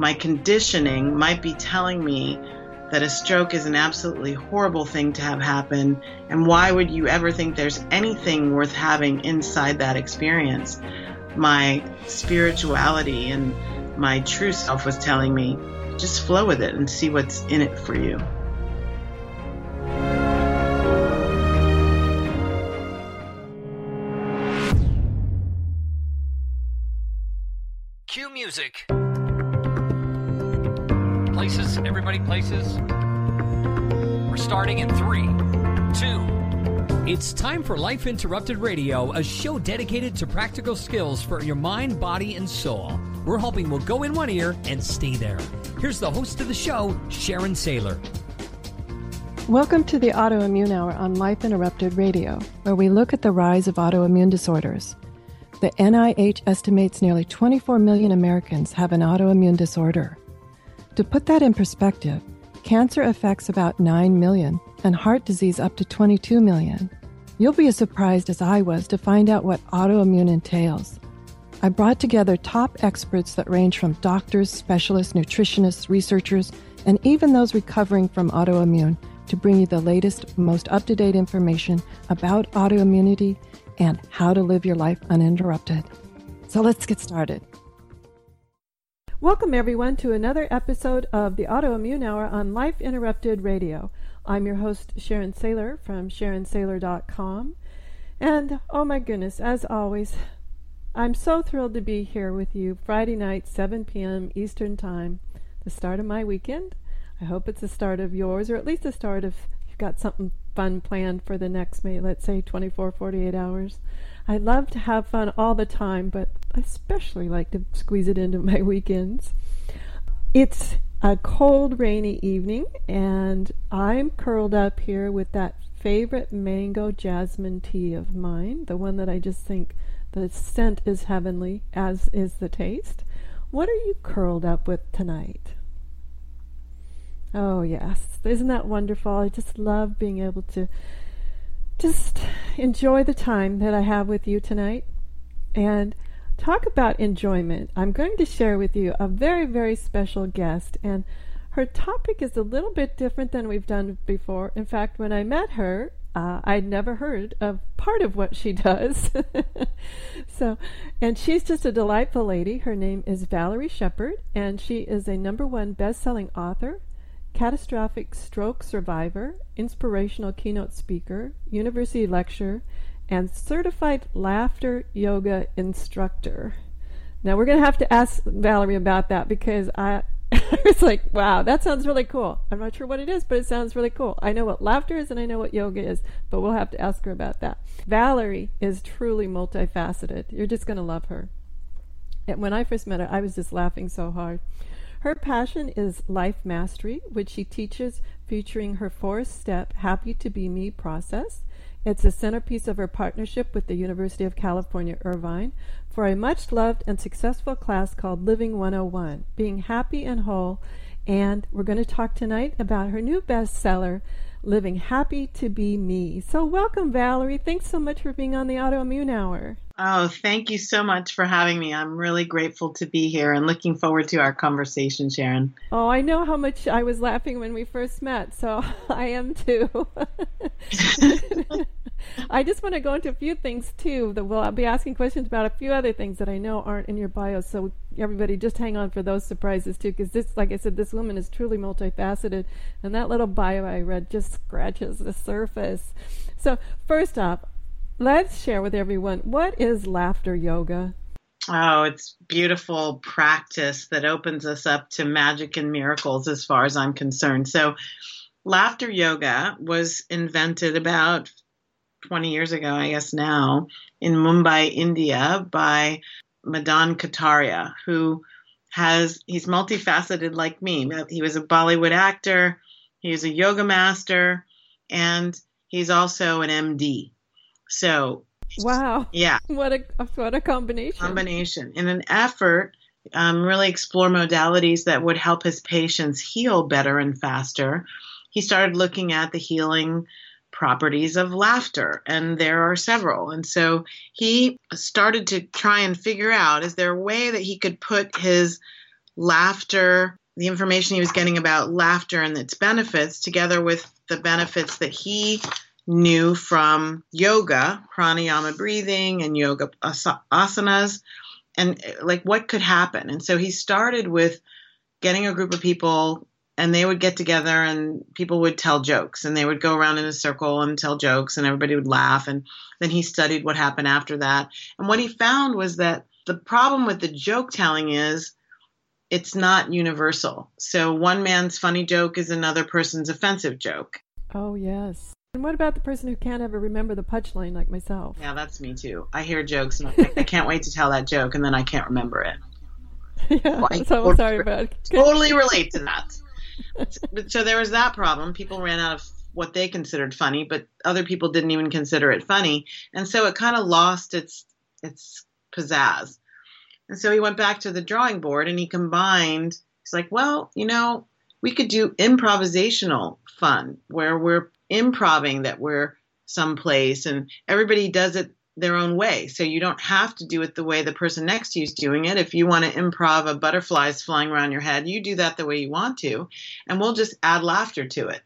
my conditioning might be telling me that a stroke is an absolutely horrible thing to have happen, and why would you ever think there's anything worth having inside that experience? My spirituality and my true self was telling me just flow with it and see what's in it for you. Cue music. Places, everybody places. We're starting in three, two. It's time for Life Interrupted Radio, a show dedicated to practical skills for your mind, body, and soul. We're hoping we'll go in one ear and stay there. Here's the host of the show, Sharon Saylor. Welcome to the Autoimmune Hour on Life Interrupted Radio, where we look at the rise of autoimmune disorders. The NIH estimates nearly 24 million Americans have an autoimmune disorder. To put that in perspective, cancer affects about 9 million and heart disease up to 22 million. You'll be as surprised as I was to find out what autoimmune entails. I brought together top experts that range from doctors, specialists, nutritionists, researchers, and even those recovering from autoimmune to bring you the latest, most up to date information about autoimmunity and how to live your life uninterrupted. So let's get started. Welcome, everyone, to another episode of the Autoimmune Hour on Life Interrupted Radio. I'm your host, Sharon Saylor from SharonSaylor.com. And oh my goodness, as always, I'm so thrilled to be here with you Friday night, 7 p.m. Eastern Time, the start of my weekend. I hope it's the start of yours, or at least the start of you've got something fun planned for the next, maybe, let's say 24, 48 hours. I love to have fun all the time, but I especially like to squeeze it into my weekends. It's a cold, rainy evening, and I'm curled up here with that favorite mango jasmine tea of mine, the one that I just think the scent is heavenly, as is the taste. What are you curled up with tonight? Oh, yes. Isn't that wonderful? I just love being able to just enjoy the time that I have with you tonight and talk about enjoyment. I'm going to share with you a very, very special guest, and her topic is a little bit different than we've done before. In fact, when I met her, uh, I'd never heard of part of what she does. so, and she's just a delightful lady. Her name is Valerie Sheppard, and she is a number one best selling author, catastrophic stroke survivor, inspirational keynote speaker, university lecturer, and certified laughter yoga instructor. Now we're going to have to ask Valerie about that because I I was like, wow, that sounds really cool. I'm not sure what it is, but it sounds really cool. I know what laughter is and I know what yoga is, but we'll have to ask her about that. Valerie is truly multifaceted. You're just going to love her. And when I first met her, I was just laughing so hard. Her passion is life mastery, which she teaches featuring her four step Happy to Be Me process. It's a centerpiece of her partnership with the University of California, Irvine, for a much loved and successful class called Living 101 Being Happy and Whole. And we're going to talk tonight about her new bestseller, Living Happy to Be Me. So, welcome, Valerie. Thanks so much for being on the Autoimmune Hour. Oh, thank you so much for having me. I'm really grateful to be here and looking forward to our conversation, Sharon. Oh, I know how much I was laughing when we first met, so I am too. I just want to go into a few things too. That we'll be asking questions about a few other things that I know aren't in your bio. So everybody, just hang on for those surprises too, because this, like I said, this woman is truly multifaceted, and that little bio I read just scratches the surface. So first off, let's share with everyone what is laughter yoga. Oh, it's beautiful practice that opens us up to magic and miracles as far as I'm concerned. So, laughter yoga was invented about 20 years ago, I guess now, in Mumbai, India, by Madan Kataria, who has, he's multifaceted like me. He was a Bollywood actor, he was a yoga master, and he's also an MD. So, wow. Yeah. What a, what a combination. Combination. In an effort, um, really explore modalities that would help his patients heal better and faster. He started looking at the healing properties of laughter, and there are several. And so he started to try and figure out is there a way that he could put his laughter, the information he was getting about laughter and its benefits, together with the benefits that he knew from yoga, pranayama breathing, and yoga asanas, and like what could happen. And so he started with getting a group of people and they would get together and people would tell jokes and they would go around in a circle and tell jokes and everybody would laugh. And then he studied what happened after that. And what he found was that the problem with the joke telling is it's not universal. So one man's funny joke is another person's offensive joke. Oh yes and what about the person who can't ever remember the punchline like myself yeah that's me too i hear jokes and I, I can't wait to tell that joke and then i can't remember it yeah, well, so sorry about it. totally relate to that so there was that problem. People ran out of what they considered funny, but other people didn't even consider it funny, and so it kind of lost its its pizzazz. And so he went back to the drawing board and he combined. He's like, well, you know, we could do improvisational fun where we're improving that we're someplace and everybody does it their own way. So you don't have to do it the way the person next to you is doing it. If you want to improv a butterflies flying around your head, you do that the way you want to, and we'll just add laughter to it.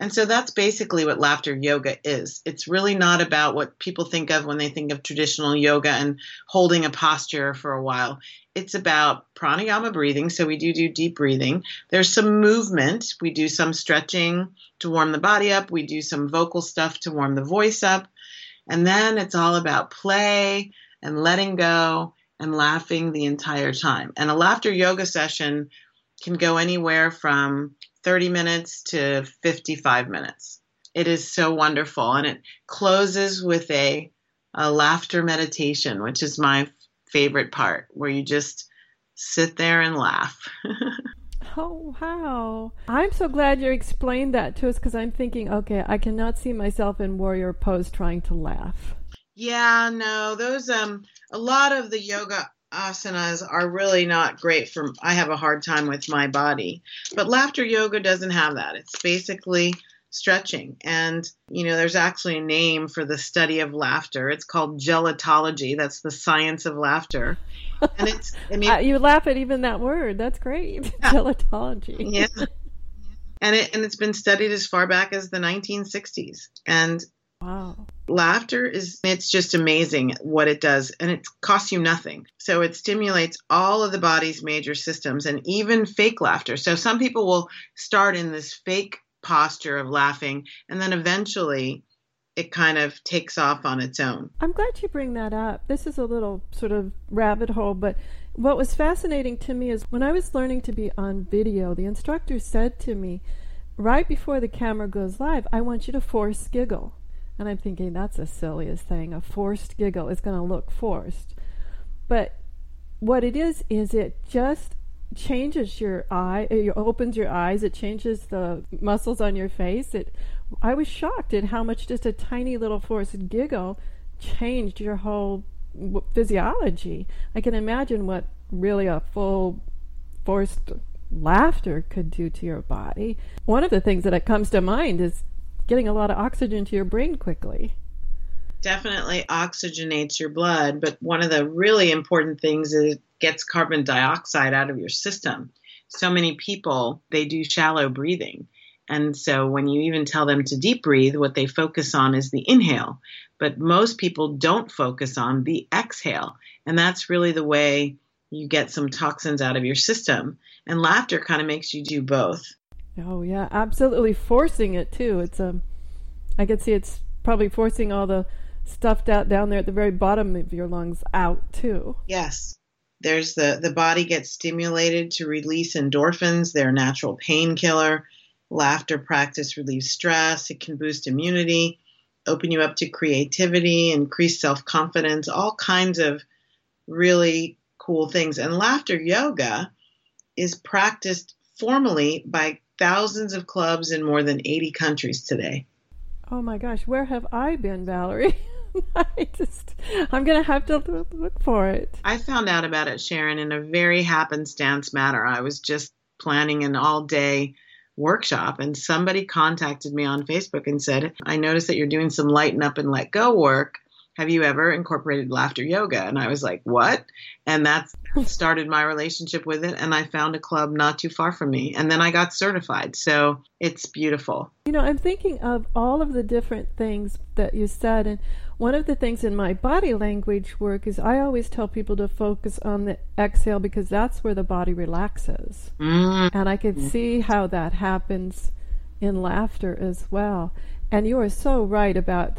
And so that's basically what laughter yoga is. It's really not about what people think of when they think of traditional yoga and holding a posture for a while. It's about pranayama breathing. So we do do deep breathing. There's some movement. We do some stretching to warm the body up. We do some vocal stuff to warm the voice up. And then it's all about play and letting go and laughing the entire time. And a laughter yoga session can go anywhere from 30 minutes to 55 minutes. It is so wonderful. And it closes with a, a laughter meditation, which is my favorite part, where you just sit there and laugh. Oh, wow. I'm so glad you explained that to us because I'm thinking, okay, I cannot see myself in warrior pose trying to laugh. Yeah, no, those, um, a lot of the yoga asanas are really not great for, I have a hard time with my body. But laughter yoga doesn't have that. It's basically stretching. And, you know, there's actually a name for the study of laughter. It's called gelotology. That's the science of laughter. And it's, I mean, uh, you laugh at even that word. That's great. Yeah. Gelotology. yeah. And it, and it's been studied as far back as the 1960s. And Wow. Laughter is, it's just amazing what it does, and it costs you nothing. So it stimulates all of the body's major systems and even fake laughter. So some people will start in this fake posture of laughing, and then eventually it kind of takes off on its own. I'm glad you bring that up. This is a little sort of rabbit hole, but what was fascinating to me is when I was learning to be on video, the instructor said to me, right before the camera goes live, I want you to force giggle. And I'm thinking, that's the silliest thing. A forced giggle is going to look forced. But what it is, is it just changes your eye it opens your eyes it changes the muscles on your face it i was shocked at how much just a tiny little forced giggle changed your whole physiology i can imagine what really a full forced laughter could do to your body one of the things that it comes to mind is getting a lot of oxygen to your brain quickly definitely oxygenates your blood but one of the really important things is it gets carbon dioxide out of your system. So many people, they do shallow breathing. And so when you even tell them to deep breathe, what they focus on is the inhale. But most people don't focus on the exhale. And that's really the way you get some toxins out of your system. And laughter kind of makes you do both. Oh yeah, absolutely forcing it too. It's um I could see it's probably forcing all the stuff out down there at the very bottom of your lungs out too. Yes. There's the the body gets stimulated to release endorphins, they're natural painkiller. Laughter practice relieves stress, it can boost immunity, open you up to creativity, increase self-confidence, all kinds of really cool things. And laughter yoga is practiced formally by thousands of clubs in more than 80 countries today. Oh my gosh, where have I been, Valerie? I just, I'm going to have to look for it. I found out about it, Sharon, in a very happenstance manner. I was just planning an all day workshop and somebody contacted me on Facebook and said, I noticed that you're doing some lighten up and let go work have you ever incorporated laughter yoga? And I was like, what? And that started my relationship with it. And I found a club not too far from me. And then I got certified. So it's beautiful. You know, I'm thinking of all of the different things that you said. And one of the things in my body language work is I always tell people to focus on the exhale because that's where the body relaxes. Mm. And I can see how that happens in laughter as well. And you are so right about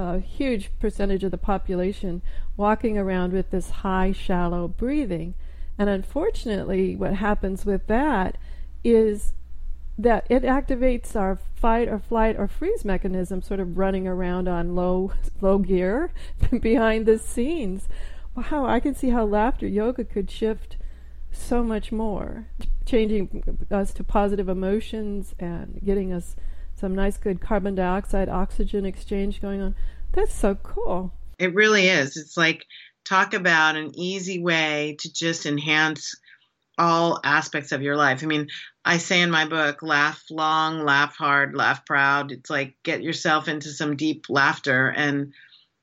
a huge percentage of the population walking around with this high, shallow breathing. And unfortunately, what happens with that is that it activates our fight or flight or freeze mechanism, sort of running around on low, low gear behind the scenes. Wow, I can see how laughter yoga could shift so much more, changing us to positive emotions and getting us some nice, good carbon dioxide oxygen exchange going on. That's so cool. It really is. It's like talk about an easy way to just enhance all aspects of your life. I mean, I say in my book, laugh long, laugh hard, laugh proud. It's like get yourself into some deep laughter and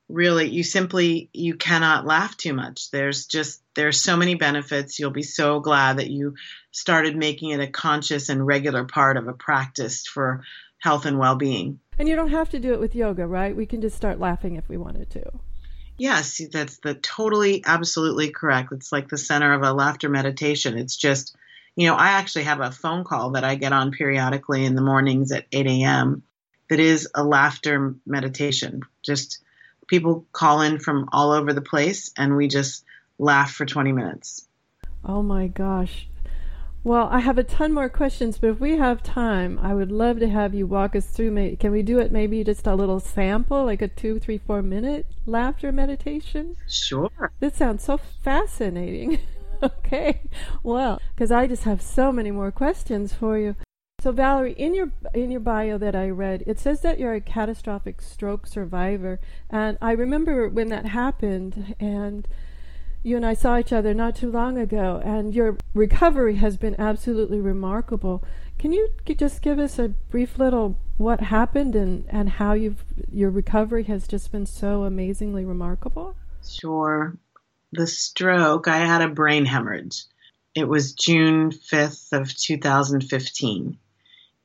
really you simply you cannot laugh too much. There's just there's so many benefits. You'll be so glad that you started making it a conscious and regular part of a practice for health and well-being. And you don't have to do it with yoga, right? We can just start laughing if we wanted to. Yes, that's the totally absolutely correct. It's like the center of a laughter meditation. It's just, you know, I actually have a phone call that I get on periodically in the mornings at 8 a.m. that is a laughter meditation. Just people call in from all over the place and we just laugh for 20 minutes. Oh my gosh. Well, I have a ton more questions, but if we have time, I would love to have you walk us through. can we do it maybe just a little sample, like a two, three, four minute laughter meditation? Sure. This sounds so fascinating. okay. Well, because I just have so many more questions for you. So Valerie, in your in your bio that I read, it says that you're a catastrophic stroke survivor, and I remember when that happened, and you and I saw each other not too long ago, and your recovery has been absolutely remarkable. Can you just give us a brief little what happened and, and how you've your recovery has just been so amazingly remarkable? Sure. The stroke, I had a brain hemorrhage. It was June 5th of 2015.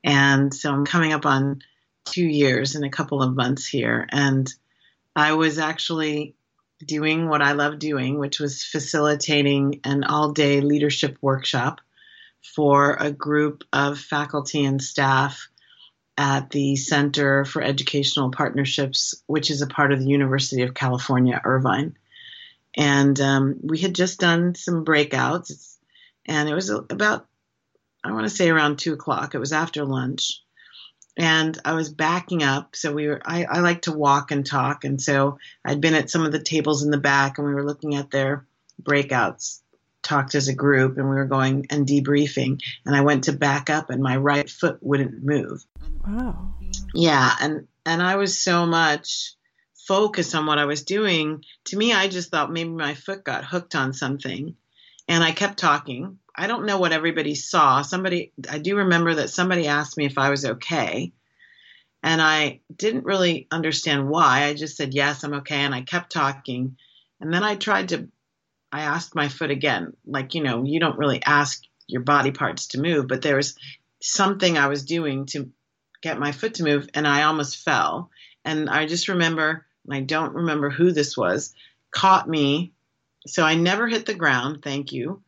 And so I'm coming up on two years in a couple of months here. And I was actually doing what I love doing, which was facilitating an all day leadership workshop for a group of faculty and staff at the Center for Educational Partnerships, which is a part of the University of California, Irvine. And um, we had just done some breakouts, and it was about, I want to say around two o'clock. It was after lunch and I was backing up. So we were, I, I like to walk and talk. And so I'd been at some of the tables in the back and we were looking at their breakouts, talked as a group, and we were going and debriefing. And I went to back up and my right foot wouldn't move. Wow. Yeah. And, and I was so much focused on what I was doing. To me, I just thought maybe my foot got hooked on something. And I kept talking I don't know what everybody saw. Somebody, I do remember that somebody asked me if I was okay. And I didn't really understand why. I just said, yes, I'm okay. And I kept talking. And then I tried to, I asked my foot again. Like, you know, you don't really ask your body parts to move, but there was something I was doing to get my foot to move. And I almost fell. And I just remember, and I don't remember who this was, caught me. So I never hit the ground. Thank you.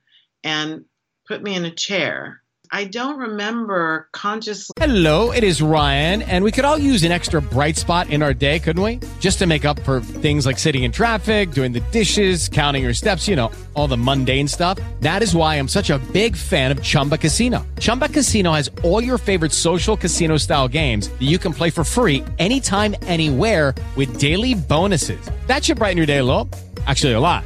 And put me in a chair. I don't remember consciously. Hello, it is Ryan, and we could all use an extra bright spot in our day, couldn't we? Just to make up for things like sitting in traffic, doing the dishes, counting your steps, you know, all the mundane stuff. That is why I'm such a big fan of Chumba Casino. Chumba Casino has all your favorite social casino style games that you can play for free anytime, anywhere with daily bonuses. That should brighten your day a little. Actually, a lot.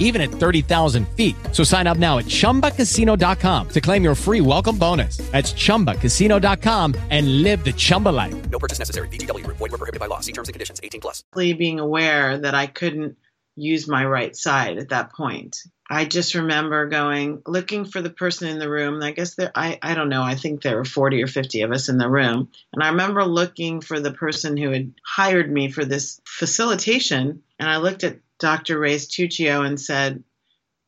even at 30,000 feet. So sign up now at ChumbaCasino.com to claim your free welcome bonus. That's ChumbaCasino.com and live the Chumba life. No purchase necessary. VGW Group. Void were prohibited by law. See terms and conditions. 18 plus. being aware that I couldn't use my right side at that point. I just remember going looking for the person in the room. I guess there I, I don't know, I think there were 40 or 50 of us in the room. And I remember looking for the person who had hired me for this facilitation and I looked at Dr. Ray's Tuccio and said,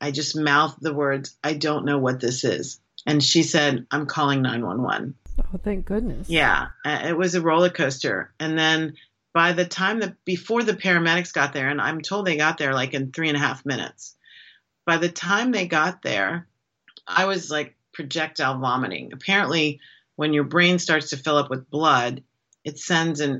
I just mouthed the words, I don't know what this is. And she said, I'm calling 911. Oh, thank goodness. Yeah, uh, it was a roller coaster. And then by the time that before the paramedics got there, and I'm told they got there like in three and a half minutes, by the time they got there, I was like projectile vomiting. Apparently, when your brain starts to fill up with blood, it sends uh,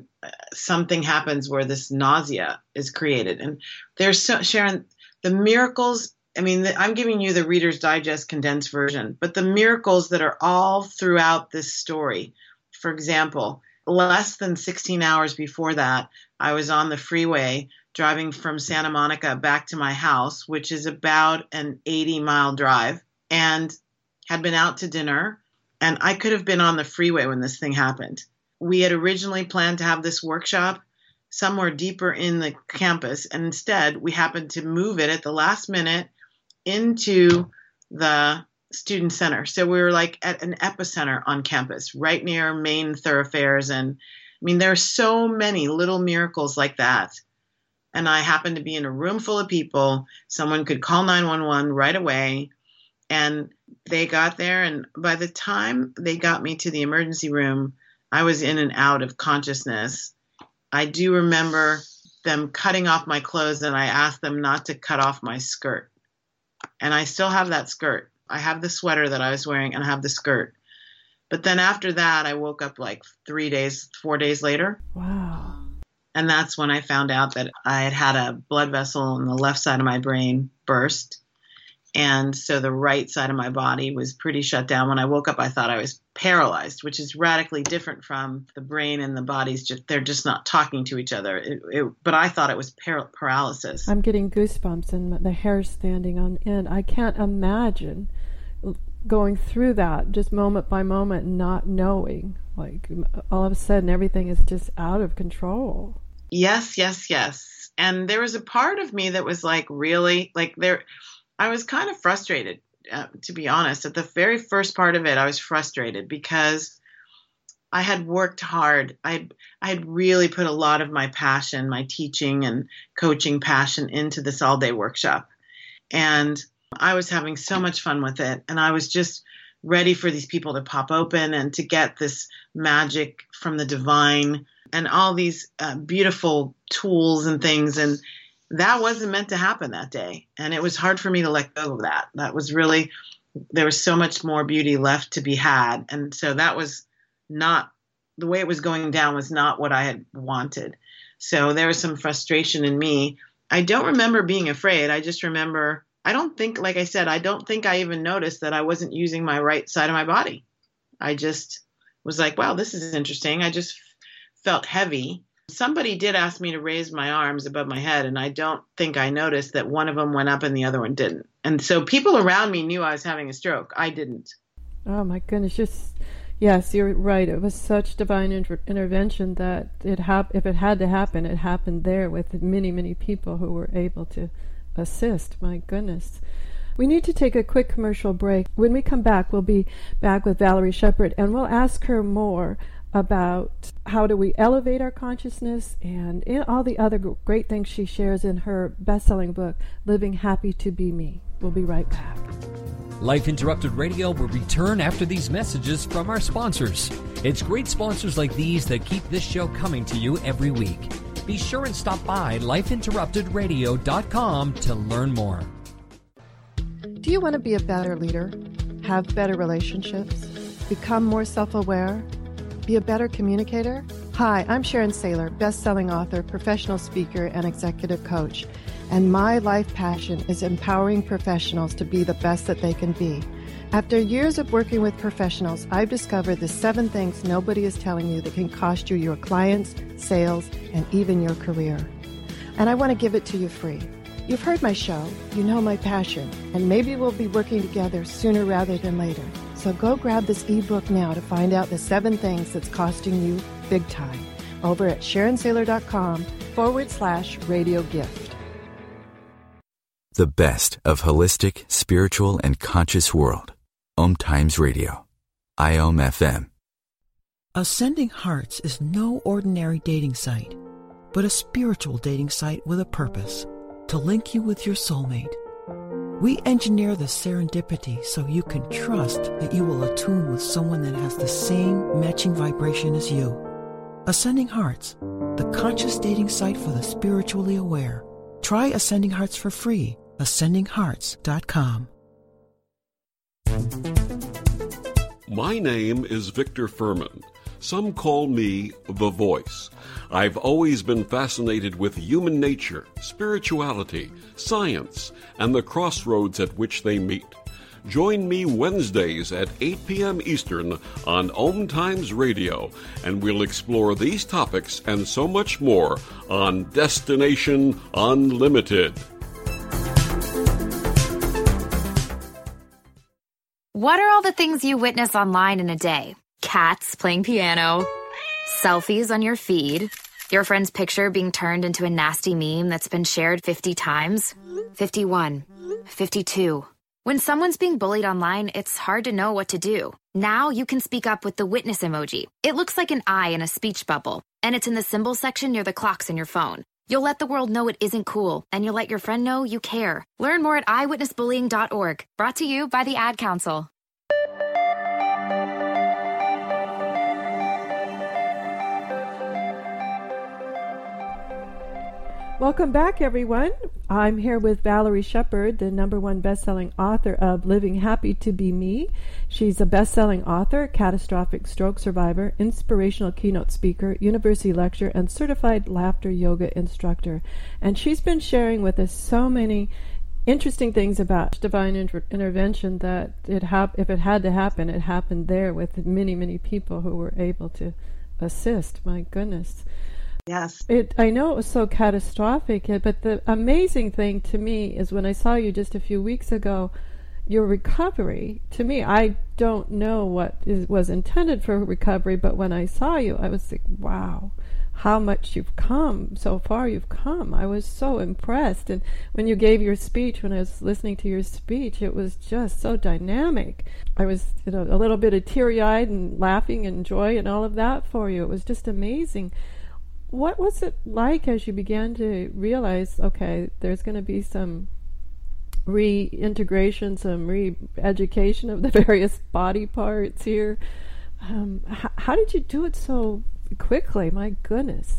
something happens where this nausea is created. And there's so, Sharon, the miracles. I mean, the, I'm giving you the Reader's Digest condensed version, but the miracles that are all throughout this story. For example, less than 16 hours before that, I was on the freeway driving from Santa Monica back to my house, which is about an 80 mile drive, and had been out to dinner. And I could have been on the freeway when this thing happened we had originally planned to have this workshop somewhere deeper in the campus, and instead we happened to move it at the last minute into the student center. So we were like at an epicenter on campus, right near main thoroughfares. And I mean, there are so many little miracles like that. And I happened to be in a room full of people. Someone could call 911 right away. And they got there. And by the time they got me to the emergency room, I was in and out of consciousness. I do remember them cutting off my clothes and I asked them not to cut off my skirt. And I still have that skirt. I have the sweater that I was wearing and I have the skirt. But then after that, I woke up like three days, four days later. Wow. And that's when I found out that I had had a blood vessel in the left side of my brain burst. And so the right side of my body was pretty shut down. When I woke up, I thought I was paralyzed, which is radically different from the brain and the body's just they're just not talking to each other. It, it, but I thought it was par- paralysis. I'm getting goosebumps and the hair standing on end. I can't imagine going through that just moment by moment, not knowing. Like all of a sudden, everything is just out of control. Yes, yes, yes. And there was a part of me that was like, really, like there I was kind of frustrated, uh, to be honest. At the very first part of it, I was frustrated because I had worked hard. I I had really put a lot of my passion, my teaching and coaching passion into this all day workshop. And I was having so much fun with it. And I was just ready for these people to pop open and to get this magic from the divine and all these uh, beautiful tools and things. And that wasn't meant to happen that day. And it was hard for me to let go of that. That was really, there was so much more beauty left to be had. And so that was not, the way it was going down was not what I had wanted. So there was some frustration in me. I don't remember being afraid. I just remember, I don't think, like I said, I don't think I even noticed that I wasn't using my right side of my body. I just was like, wow, this is interesting. I just felt heavy somebody did ask me to raise my arms above my head, and I don't think I noticed that one of them went up and the other one didn't. And so people around me knew I was having a stroke. I didn't. Oh my goodness! Just yes, you're right. It was such divine inter- intervention that it hap- If it had to happen, it happened there with many, many people who were able to assist. My goodness. We need to take a quick commercial break. When we come back, we'll be back with Valerie Sheppard and we'll ask her more about how do we elevate our consciousness and all the other great things she shares in her best-selling book living happy to be me. We'll be right back. Life interrupted radio will return after these messages from our sponsors. It's great sponsors like these that keep this show coming to you every week. Be sure and stop by lifeinterruptedradio.com to learn more. Do you want to be a better leader? Have better relationships? Become more self-aware be a better communicator? Hi, I'm Sharon Saylor, best-selling author, professional speaker, and executive coach. And my life passion is empowering professionals to be the best that they can be. After years of working with professionals, I've discovered the seven things nobody is telling you that can cost you your clients, sales, and even your career. And I want to give it to you free. You've heard my show, you know my passion, and maybe we'll be working together sooner rather than later. So go grab this ebook now to find out the seven things that's costing you big time over at SharonSaylor.com forward slash radio gift. The best of holistic, spiritual, and conscious world. Om Times Radio. IOM FM. Ascending Hearts is no ordinary dating site, but a spiritual dating site with a purpose to link you with your soulmate we engineer the serendipity so you can trust that you will attune with someone that has the same matching vibration as you. Ascending Hearts, the conscious dating site for the spiritually aware. Try Ascending Hearts for free. AscendingHearts.com. My name is Victor Furman. Some call me the voice. I've always been fascinated with human nature, spirituality, science, and the crossroads at which they meet. Join me Wednesdays at 8 p.m. Eastern on Om Times Radio, and we'll explore these topics and so much more on Destination Unlimited. What are all the things you witness online in a day? Cats playing piano, selfies on your feed your friend's picture being turned into a nasty meme that's been shared 50 times? 51. 52. When someone's being bullied online, it's hard to know what to do. Now you can speak up with the witness emoji. It looks like an eye in a speech bubble, and it's in the symbol section near the clocks in your phone. You'll let the world know it isn't cool, and you'll let your friend know you care. Learn more at eyewitnessbullying.org. Brought to you by the Ad Council. Welcome back, everyone. I'm here with Valerie Sheppard, the number one best-selling author of Living Happy to Be Me. She's a best-selling author, catastrophic stroke survivor, inspirational keynote speaker, university lecturer, and certified laughter yoga instructor. And she's been sharing with us so many interesting things about divine inter- intervention that it hap- if it had to happen, it happened there with many, many people who were able to assist. My goodness. Yes. It I know it was so catastrophic, eh, but the amazing thing to me is when I saw you just a few weeks ago, your recovery. To me, I don't know what is, was intended for recovery, but when I saw you, I was like, wow, how much you've come so far. You've come. I was so impressed, and when you gave your speech, when I was listening to your speech, it was just so dynamic. I was you know, a little bit of teary-eyed and laughing and joy and all of that for you. It was just amazing what was it like as you began to realize, okay, there's going to be some reintegration, some re-education of the various body parts here? Um, h- how did you do it so quickly? My goodness.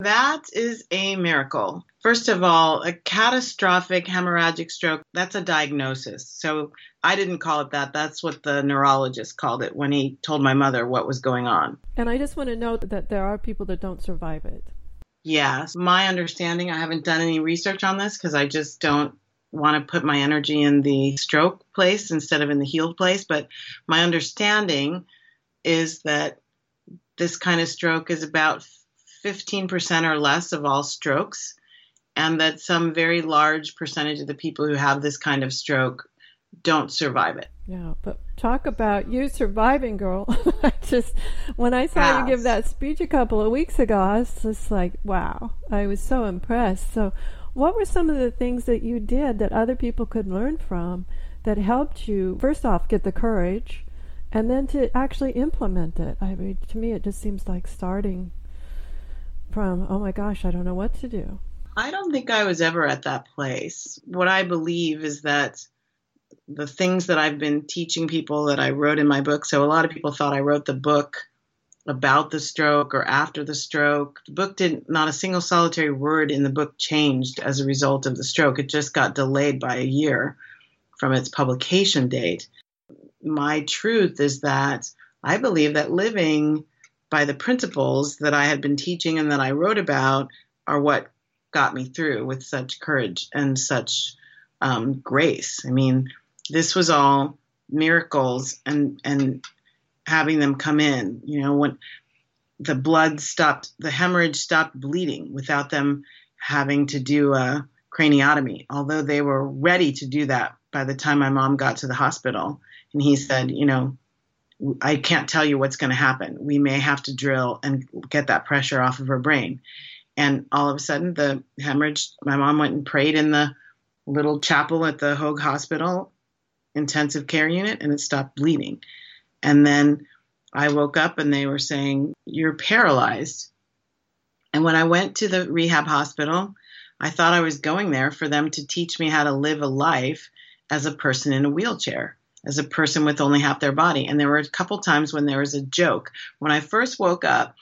That is a miracle. First of all, a catastrophic hemorrhagic stroke, that's a diagnosis. So I didn't call it that. That's what the neurologist called it when he told my mother what was going on. And I just want to note that there are people that don't survive it. Yes. My understanding, I haven't done any research on this because I just don't want to put my energy in the stroke place instead of in the healed place. But my understanding is that this kind of stroke is about 15% or less of all strokes, and that some very large percentage of the people who have this kind of stroke don't survive it. Yeah, but talk about you surviving, girl. I just when I saw you give that speech a couple of weeks ago, I was just like, wow. I was so impressed. So, what were some of the things that you did that other people could learn from that helped you first off get the courage and then to actually implement it. I mean, to me, it just seems like starting from, oh my gosh, I don't know what to do. I don't think I was ever at that place. What I believe is that the things that I've been teaching people that I wrote in my book. So a lot of people thought I wrote the book about the stroke or after the stroke. The book didn't, not a single solitary word in the book changed as a result of the stroke. It just got delayed by a year from its publication date. My truth is that I believe that living by the principles that I had been teaching and that I wrote about are what got me through with such courage and such um, grace. I mean, this was all miracles and and having them come in. You know, when the blood stopped, the hemorrhage stopped bleeding without them having to do a craniotomy. Although they were ready to do that by the time my mom got to the hospital, and he said, you know. I can't tell you what's going to happen. We may have to drill and get that pressure off of her brain. And all of a sudden, the hemorrhage, my mom went and prayed in the little chapel at the Hoag Hospital intensive care unit and it stopped bleeding. And then I woke up and they were saying, You're paralyzed. And when I went to the rehab hospital, I thought I was going there for them to teach me how to live a life as a person in a wheelchair, as a person with only half their body. And there were a couple times when there was a joke. When I first woke up,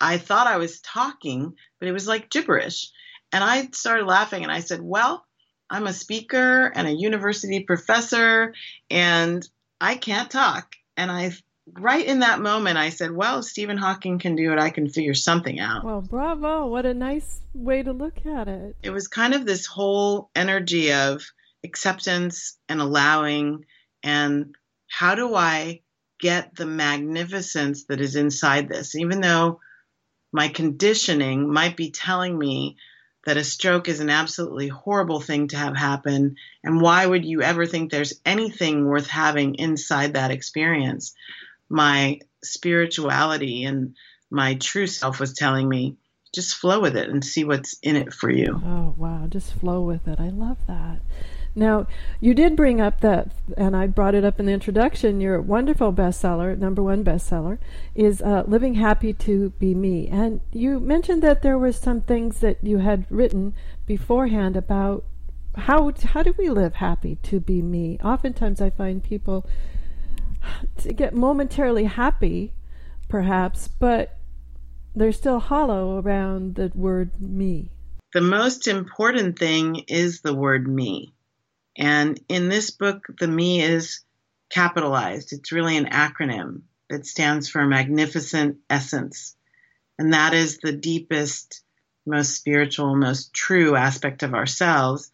I thought I was talking, but it was like gibberish. And I started laughing and I said, Well, I'm a speaker and a university professor and I can't talk. And I, right in that moment, I said, Well, Stephen Hawking can do it, I can figure something out. Well, bravo. What a nice way to look at it. It was kind of this whole energy of acceptance and allowing and how do I get the magnificence that is inside this, even though my conditioning might be telling me that a stroke is an absolutely horrible thing to have happen. And why would you ever think there's anything worth having inside that experience? My spirituality and my true self was telling me just flow with it and see what's in it for you. Oh, wow. Just flow with it. I love that. Now, you did bring up that, and I brought it up in the introduction. Your wonderful bestseller, number one bestseller, is uh, "Living Happy to Be Me." And you mentioned that there were some things that you had written beforehand about how how do we live happy to be me. Oftentimes, I find people to get momentarily happy, perhaps, but they're still hollow around the word me. The most important thing is the word me. And in this book, the me is capitalized. It's really an acronym that stands for magnificent essence. And that is the deepest, most spiritual, most true aspect of ourselves.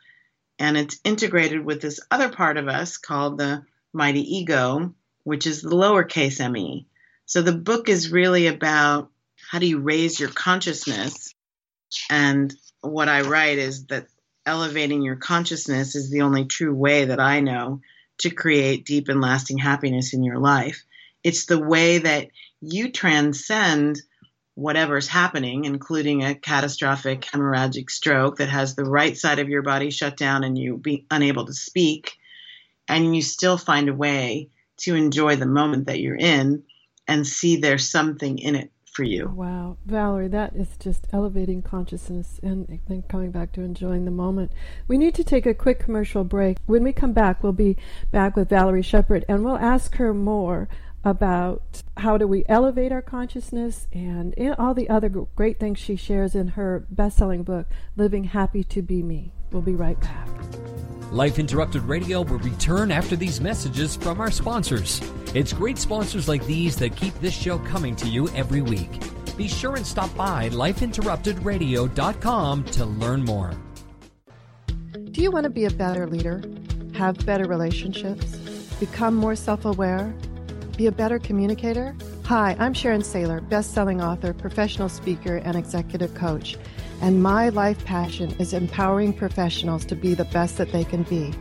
And it's integrated with this other part of us called the mighty ego, which is the lowercase me. So the book is really about how do you raise your consciousness. And what I write is that elevating your consciousness is the only true way that I know to create deep and lasting happiness in your life. It's the way that you transcend whatever's happening, including a catastrophic hemorrhagic stroke that has the right side of your body shut down and you be unable to speak, and you still find a way to enjoy the moment that you're in and see there's something in it for you. Wow, Valerie, that is just elevating consciousness and then coming back to enjoying the moment. We need to take a quick commercial break. When we come back, we'll be back with Valerie Sheppard and we'll ask her more about how do we elevate our consciousness and all the other great things she shares in her best-selling book living happy to be me we'll be right back Life Interrupted Radio will return after these messages from our sponsors. It's great sponsors like these that keep this show coming to you every week. Be sure and stop by lifeinterruptedradio.com to learn more. Do you want to be a better leader? Have better relationships? Become more self aware? Be a better communicator? Hi, I'm Sharon Saylor, best selling author, professional speaker, and executive coach and my life passion is empowering professionals to be the best that they can be.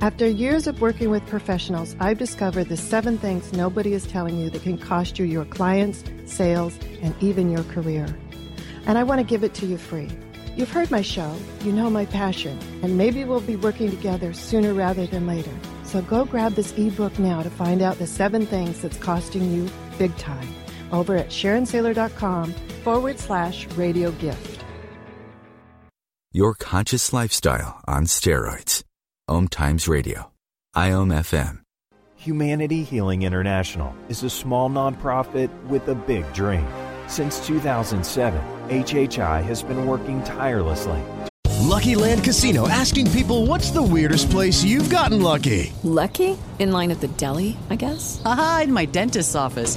After years of working with professionals, I've discovered the seven things nobody is telling you that can cost you your clients, sales, and even your career. And I want to give it to you free. You've heard my show, you know my passion, and maybe we'll be working together sooner rather than later. So go grab this ebook now to find out the seven things that's costing you big time over at SharonSaylor.com forward slash radio gift. Your conscious lifestyle on steroids. Om Times Radio. IOM FM. Humanity Healing International is a small nonprofit with a big dream. Since 2007, HHI has been working tirelessly. Lucky Land Casino asking people what's the weirdest place you've gotten lucky? Lucky? In line at the deli, I guess? Aha, in my dentist's office.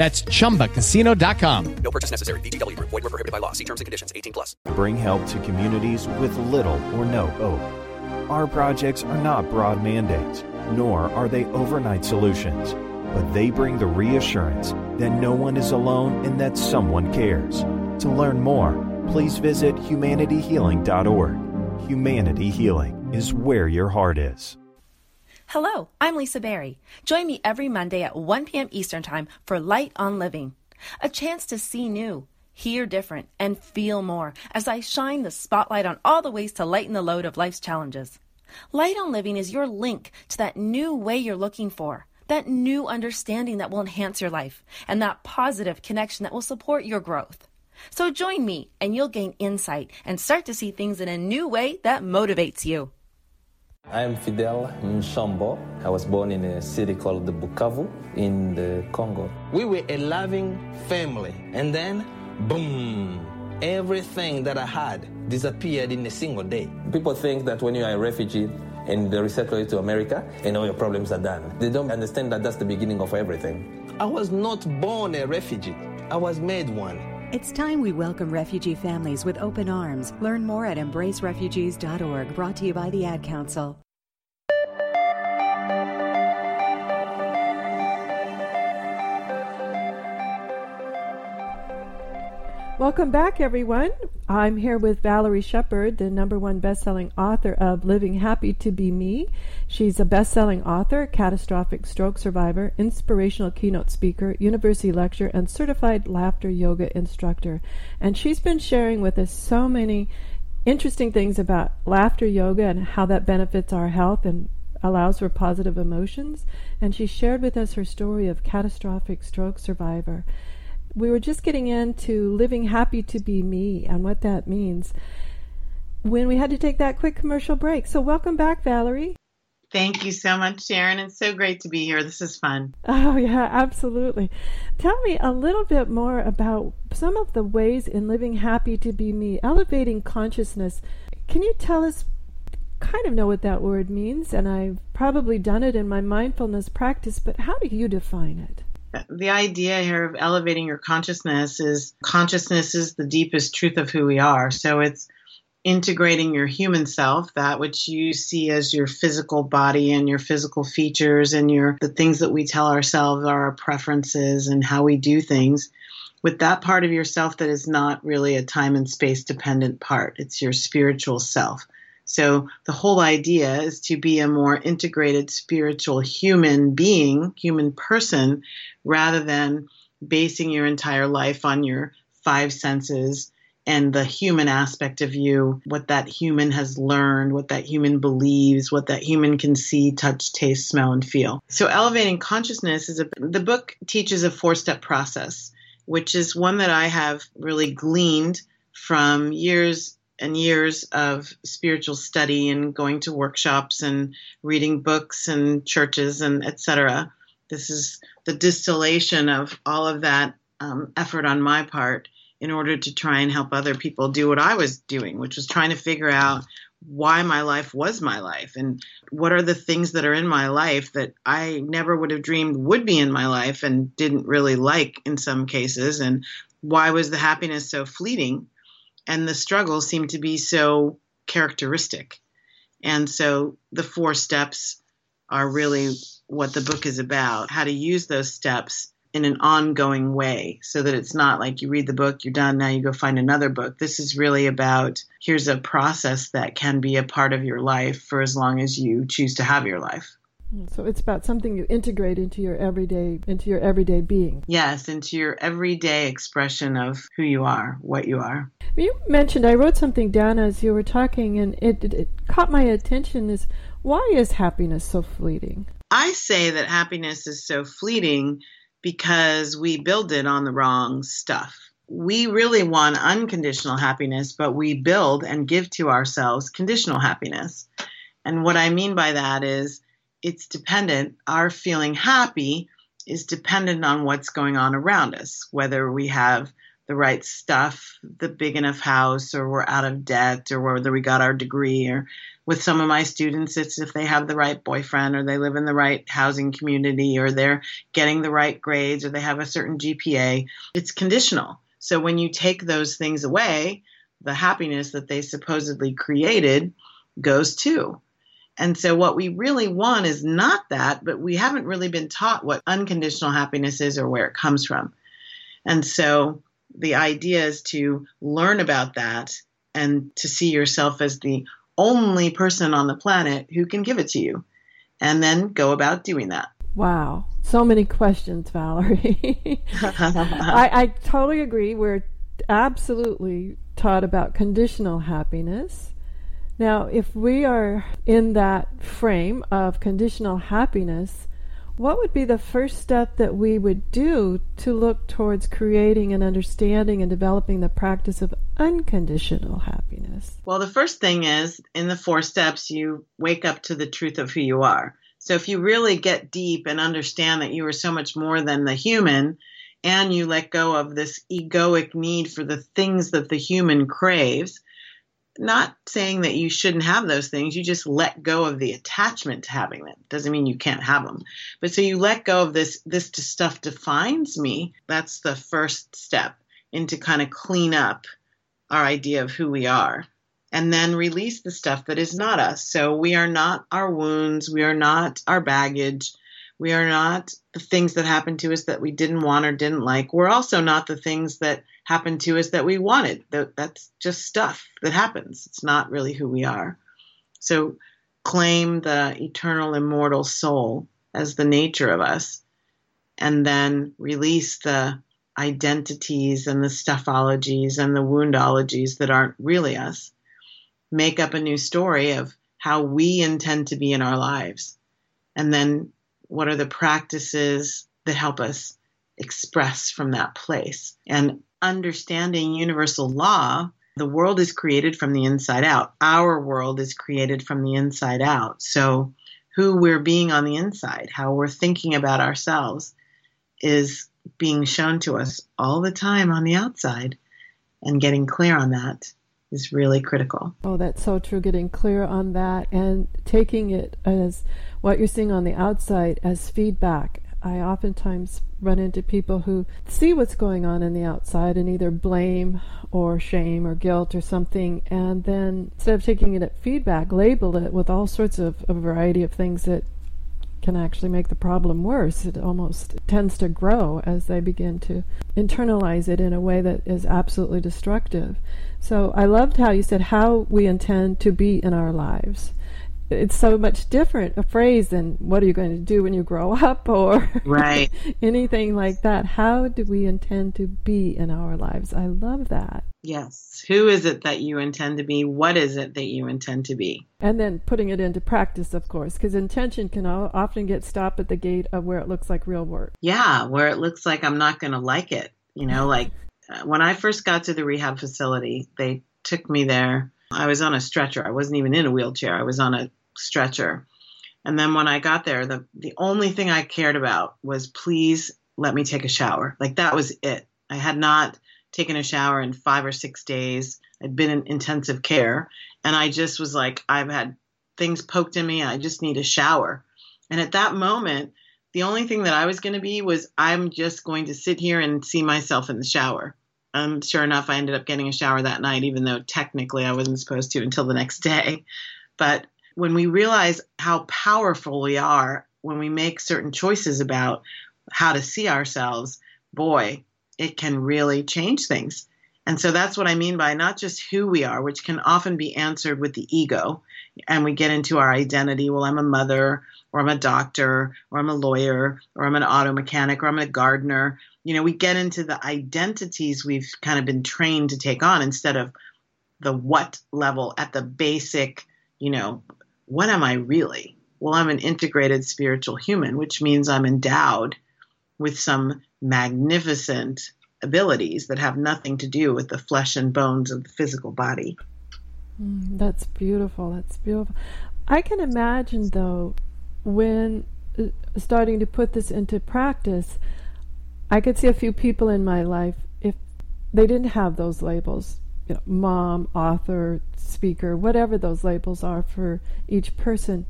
That's chumbacasino.com. No purchase necessary. VGW Group. Void were prohibited by law. See terms and conditions. 18 plus. Bring help to communities with little or no hope. Our projects are not broad mandates, nor are they overnight solutions, but they bring the reassurance that no one is alone and that someone cares. To learn more, please visit humanityhealing.org. Humanity Healing is where your heart is. Hello, I'm Lisa Berry. Join me every Monday at 1 p.m. Eastern Time for Light on Living, a chance to see new, hear different, and feel more as I shine the spotlight on all the ways to lighten the load of life's challenges. Light on Living is your link to that new way you're looking for, that new understanding that will enhance your life, and that positive connection that will support your growth. So join me, and you'll gain insight and start to see things in a new way that motivates you. I am Fidel Mshombo. I was born in a city called the Bukavu in the Congo. We were a loving family, and then, boom, everything that I had disappeared in a single day. People think that when you are a refugee and they resettle you to America, and all your problems are done. They don't understand that that's the beginning of everything. I was not born a refugee, I was made one. It's time we welcome refugee families with open arms. Learn more at embracerefugees.org, brought to you by the Ad Council. Welcome back, everyone. I'm here with Valerie Sheppard, the number one best-selling author of Living Happy to Be Me. She's a best-selling author, catastrophic stroke survivor, inspirational keynote speaker, university lecturer, and certified laughter yoga instructor. And she's been sharing with us so many interesting things about laughter yoga and how that benefits our health and allows for positive emotions. And she shared with us her story of catastrophic stroke survivor we were just getting into living happy to be me and what that means when we had to take that quick commercial break. So, welcome back, Valerie. Thank you so much, Sharon. It's so great to be here. This is fun. Oh, yeah, absolutely. Tell me a little bit more about some of the ways in living happy to be me, elevating consciousness. Can you tell us? Kind of know what that word means, and I've probably done it in my mindfulness practice, but how do you define it? The idea here of elevating your consciousness is consciousness is the deepest truth of who we are. So it's integrating your human self, that which you see as your physical body and your physical features and your the things that we tell ourselves are our preferences and how we do things, with that part of yourself that is not really a time and space dependent part. It's your spiritual self. So the whole idea is to be a more integrated spiritual human being, human person, rather than basing your entire life on your five senses and the human aspect of you, what that human has learned, what that human believes, what that human can see, touch, taste, smell, and feel. So, elevating consciousness is a, the book teaches a four step process, which is one that I have really gleaned from years and years of spiritual study and going to workshops and reading books and churches and etc. This is the distillation of all of that um, effort on my part in order to try and help other people do what I was doing, which was trying to figure out why my life was my life and what are the things that are in my life that I never would have dreamed would be in my life and didn't really like in some cases and why was the happiness so fleeting and the struggle seemed to be so characteristic and so the four steps are really what the book is about how to use those steps in an ongoing way so that it's not like you read the book, you're done, now you go find another book. This is really about here's a process that can be a part of your life for as long as you choose to have your life. So it's about something you integrate into your everyday into your everyday being. Yes, into your everyday expression of who you are, what you are. You mentioned I wrote something down as you were talking and it, it, it caught my attention is why is happiness so fleeting? I say that happiness is so fleeting because we build it on the wrong stuff. We really want unconditional happiness, but we build and give to ourselves conditional happiness. And what I mean by that is it's dependent, our feeling happy is dependent on what's going on around us, whether we have the right stuff, the big enough house, or we're out of debt, or whether we got our degree, or with some of my students, it's if they have the right boyfriend or they live in the right housing community or they're getting the right grades or they have a certain GPA. It's conditional. So when you take those things away, the happiness that they supposedly created goes too. And so what we really want is not that, but we haven't really been taught what unconditional happiness is or where it comes from. And so the idea is to learn about that and to see yourself as the only person on the planet who can give it to you. And then go about doing that. Wow. So many questions, Valerie. I, I totally agree. We're absolutely taught about conditional happiness. Now, if we are in that frame of conditional happiness, what would be the first step that we would do to look towards creating and understanding and developing the practice of unconditional happiness? Well, the first thing is in the four steps, you wake up to the truth of who you are. So if you really get deep and understand that you are so much more than the human, and you let go of this egoic need for the things that the human craves, not saying that you shouldn't have those things. You just let go of the attachment to having them. Doesn't mean you can't have them. But so you let go of this, this stuff defines me. That's the first step into kind of clean up our idea of who we are. And then release the stuff that is not us. So we are not our wounds. We are not our baggage. We are not the things that happened to us that we didn't want or didn't like. We're also not the things that happened to us that we wanted. That's just stuff that happens. It's not really who we are. So claim the eternal, immortal soul as the nature of us, and then release the identities and the stuffologies and the woundologies that aren't really us. Make up a new story of how we intend to be in our lives. And then what are the practices that help us express from that place? And understanding universal law, the world is created from the inside out. Our world is created from the inside out. So, who we're being on the inside, how we're thinking about ourselves, is being shown to us all the time on the outside. And getting clear on that is really critical. Oh, that's so true. Getting clear on that and taking it as what you're seeing on the outside as feedback I oftentimes run into people who see what's going on in the outside and either blame or shame or guilt or something, and then instead of taking it at feedback, label it with all sorts of a variety of things that can actually make the problem worse. It almost tends to grow as they begin to internalize it in a way that is absolutely destructive. So I loved how you said how we intend to be in our lives. It's so much different a phrase than what are you going to do when you grow up or right. anything like that. How do we intend to be in our lives? I love that. Yes. Who is it that you intend to be? What is it that you intend to be? And then putting it into practice of course because intention can often get stopped at the gate of where it looks like real work. Yeah where it looks like i'm not going to like it you know like Uh, when i first got to the rehab facility they took me there I was on a stretcher. I wasn't even in a wheelchair. I was on a stretcher. And then when I got there, the, the only thing I cared about was please let me take a shower. Like that was it. I had not taken a shower in five or six days. I'd been in intensive care, and I just was like, I've had things poked in me. I just need a shower. And at that moment, the only thing that I was going to be was I'm just going to sit here and see myself in the shower. Um, sure enough, I ended up getting a shower that night, even though technically I wasn't supposed to until the next day. But when we realize how powerful we are when we make certain choices about how to see ourselves, boy, it can really change things. And so that's what I mean by not just who we are, which can often be answered with the ego. And we get into our identity. Well, I'm a mother, or I'm a doctor, or I'm a lawyer, or I'm an auto mechanic, or I'm a gardener. You know, we get into the identities we've kind of been trained to take on instead of the what level at the basic, you know, what am I really? Well, I'm an integrated spiritual human, which means I'm endowed with some magnificent abilities that have nothing to do with the flesh and bones of the physical body. Mm, that's beautiful. That's beautiful. I can imagine, though, when uh, starting to put this into practice, I could see a few people in my life if they didn't have those labels, you know, mom, author, speaker, whatever those labels are for each person.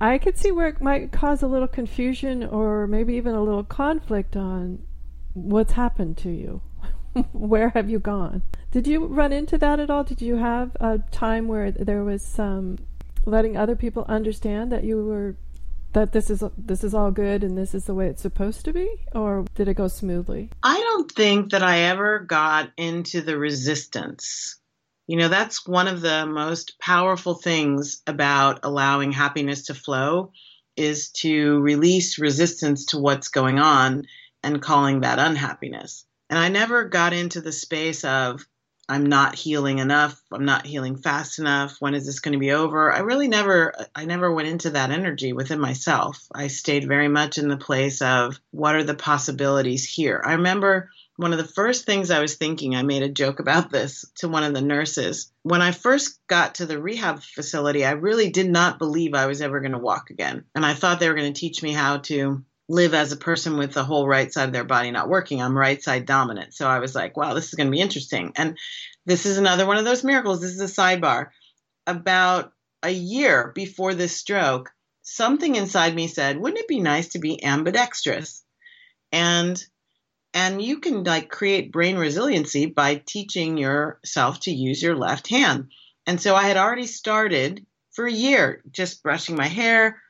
I could see where it might cause a little confusion or maybe even a little conflict on what's happened to you. where have you gone? Did you run into that at all? Did you have a time where there was some letting other people understand that you were that this is this is all good and this is the way it's supposed to be or did it go smoothly? I don't think that I ever got into the resistance. You know, that's one of the most powerful things about allowing happiness to flow is to release resistance to what's going on and calling that unhappiness. And I never got into the space of, I'm not healing enough. I'm not healing fast enough. When is this going to be over? I really never, I never went into that energy within myself. I stayed very much in the place of what are the possibilities here. I remember one of the first things I was thinking, I made a joke about this to one of the nurses. When I first got to the rehab facility, I really did not believe I was ever going to walk again. And I thought they were going to teach me how to live as a person with the whole right side of their body not working. I'm right side dominant. So I was like, wow, this is going to be interesting. And this is another one of those miracles. This is a sidebar. About a year before this stroke, something inside me said, wouldn't it be nice to be ambidextrous? And and you can like create brain resiliency by teaching yourself to use your left hand. And so I had already started for a year just brushing my hair,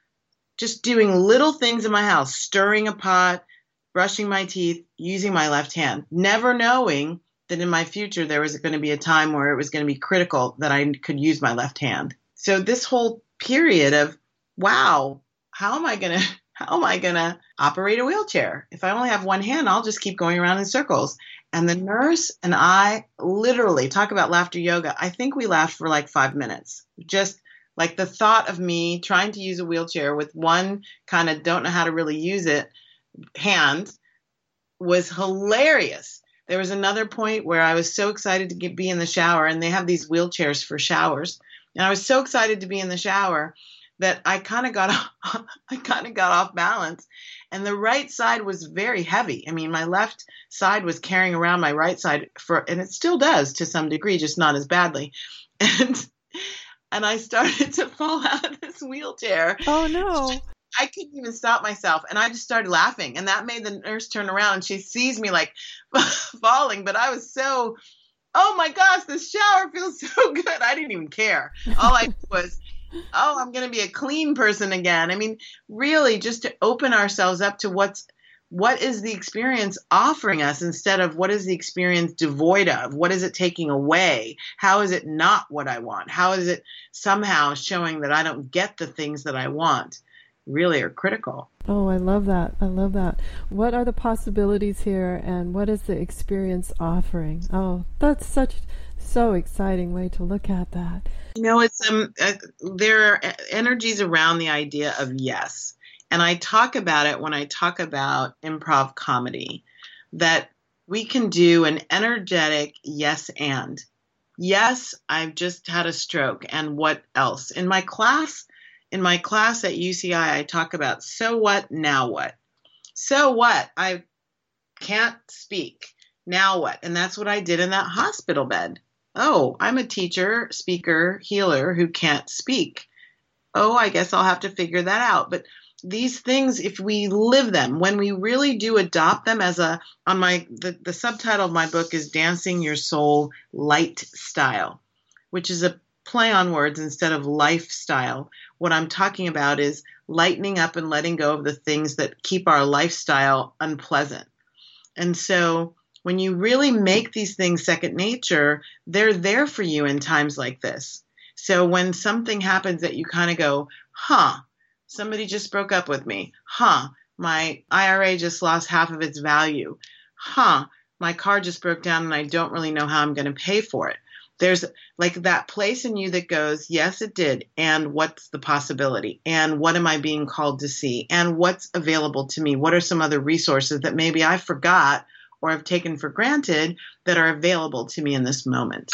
just doing little things in my house, stirring a pot, brushing my teeth, using my left hand, never knowing that in my future there was going to be a time where it was going to be critical that I could use my left hand. So this whole period of, wow, how am I going to how am I going to operate a wheelchair? If I only have one hand, I'll just keep going around in circles. And the nurse and I literally talk about laughter yoga. I think we laughed for like five minutes. Just like the thought of me trying to use a wheelchair with one kind of don't know how to really use it hand was hilarious. There was another point where I was so excited to get, be in the shower, and they have these wheelchairs for showers. And I was so excited to be in the shower that I kind of got I kind of got off balance, and the right side was very heavy. I mean, my left side was carrying around my right side for, and it still does to some degree, just not as badly. And and I started to fall out of this wheelchair. Oh no. I couldn't even stop myself. And I just started laughing. And that made the nurse turn around she sees me like falling. But I was so, oh my gosh, this shower feels so good. I didn't even care. All I was, oh, I'm going to be a clean person again. I mean, really, just to open ourselves up to what's what is the experience offering us instead of what is the experience devoid of? What is it taking away? How is it not what I want? How is it somehow showing that I don't get the things that I want? Really are critical. Oh, I love that. I love that. What are the possibilities here and what is the experience offering? Oh, that's such so exciting way to look at that. You know, it's um uh, there are energies around the idea of yes and I talk about it when I talk about improv comedy that we can do an energetic yes and. Yes, I've just had a stroke and what else? In my class, in my class at UCI I talk about so what now what? So what? I can't speak. Now what? And that's what I did in that hospital bed. Oh, I'm a teacher, speaker, healer who can't speak. Oh, I guess I'll have to figure that out. But these things, if we live them, when we really do adopt them as a, on my, the, the subtitle of my book is Dancing Your Soul Light Style, which is a play on words instead of lifestyle. What I'm talking about is lightening up and letting go of the things that keep our lifestyle unpleasant. And so when you really make these things second nature, they're there for you in times like this. So when something happens that you kind of go, huh, somebody just broke up with me. Huh, my IRA just lost half of its value. Huh, my car just broke down and I don't really know how I'm going to pay for it. There's like that place in you that goes, yes, it did. And what's the possibility? And what am I being called to see? And what's available to me? What are some other resources that maybe I forgot or have taken for granted that are available to me in this moment.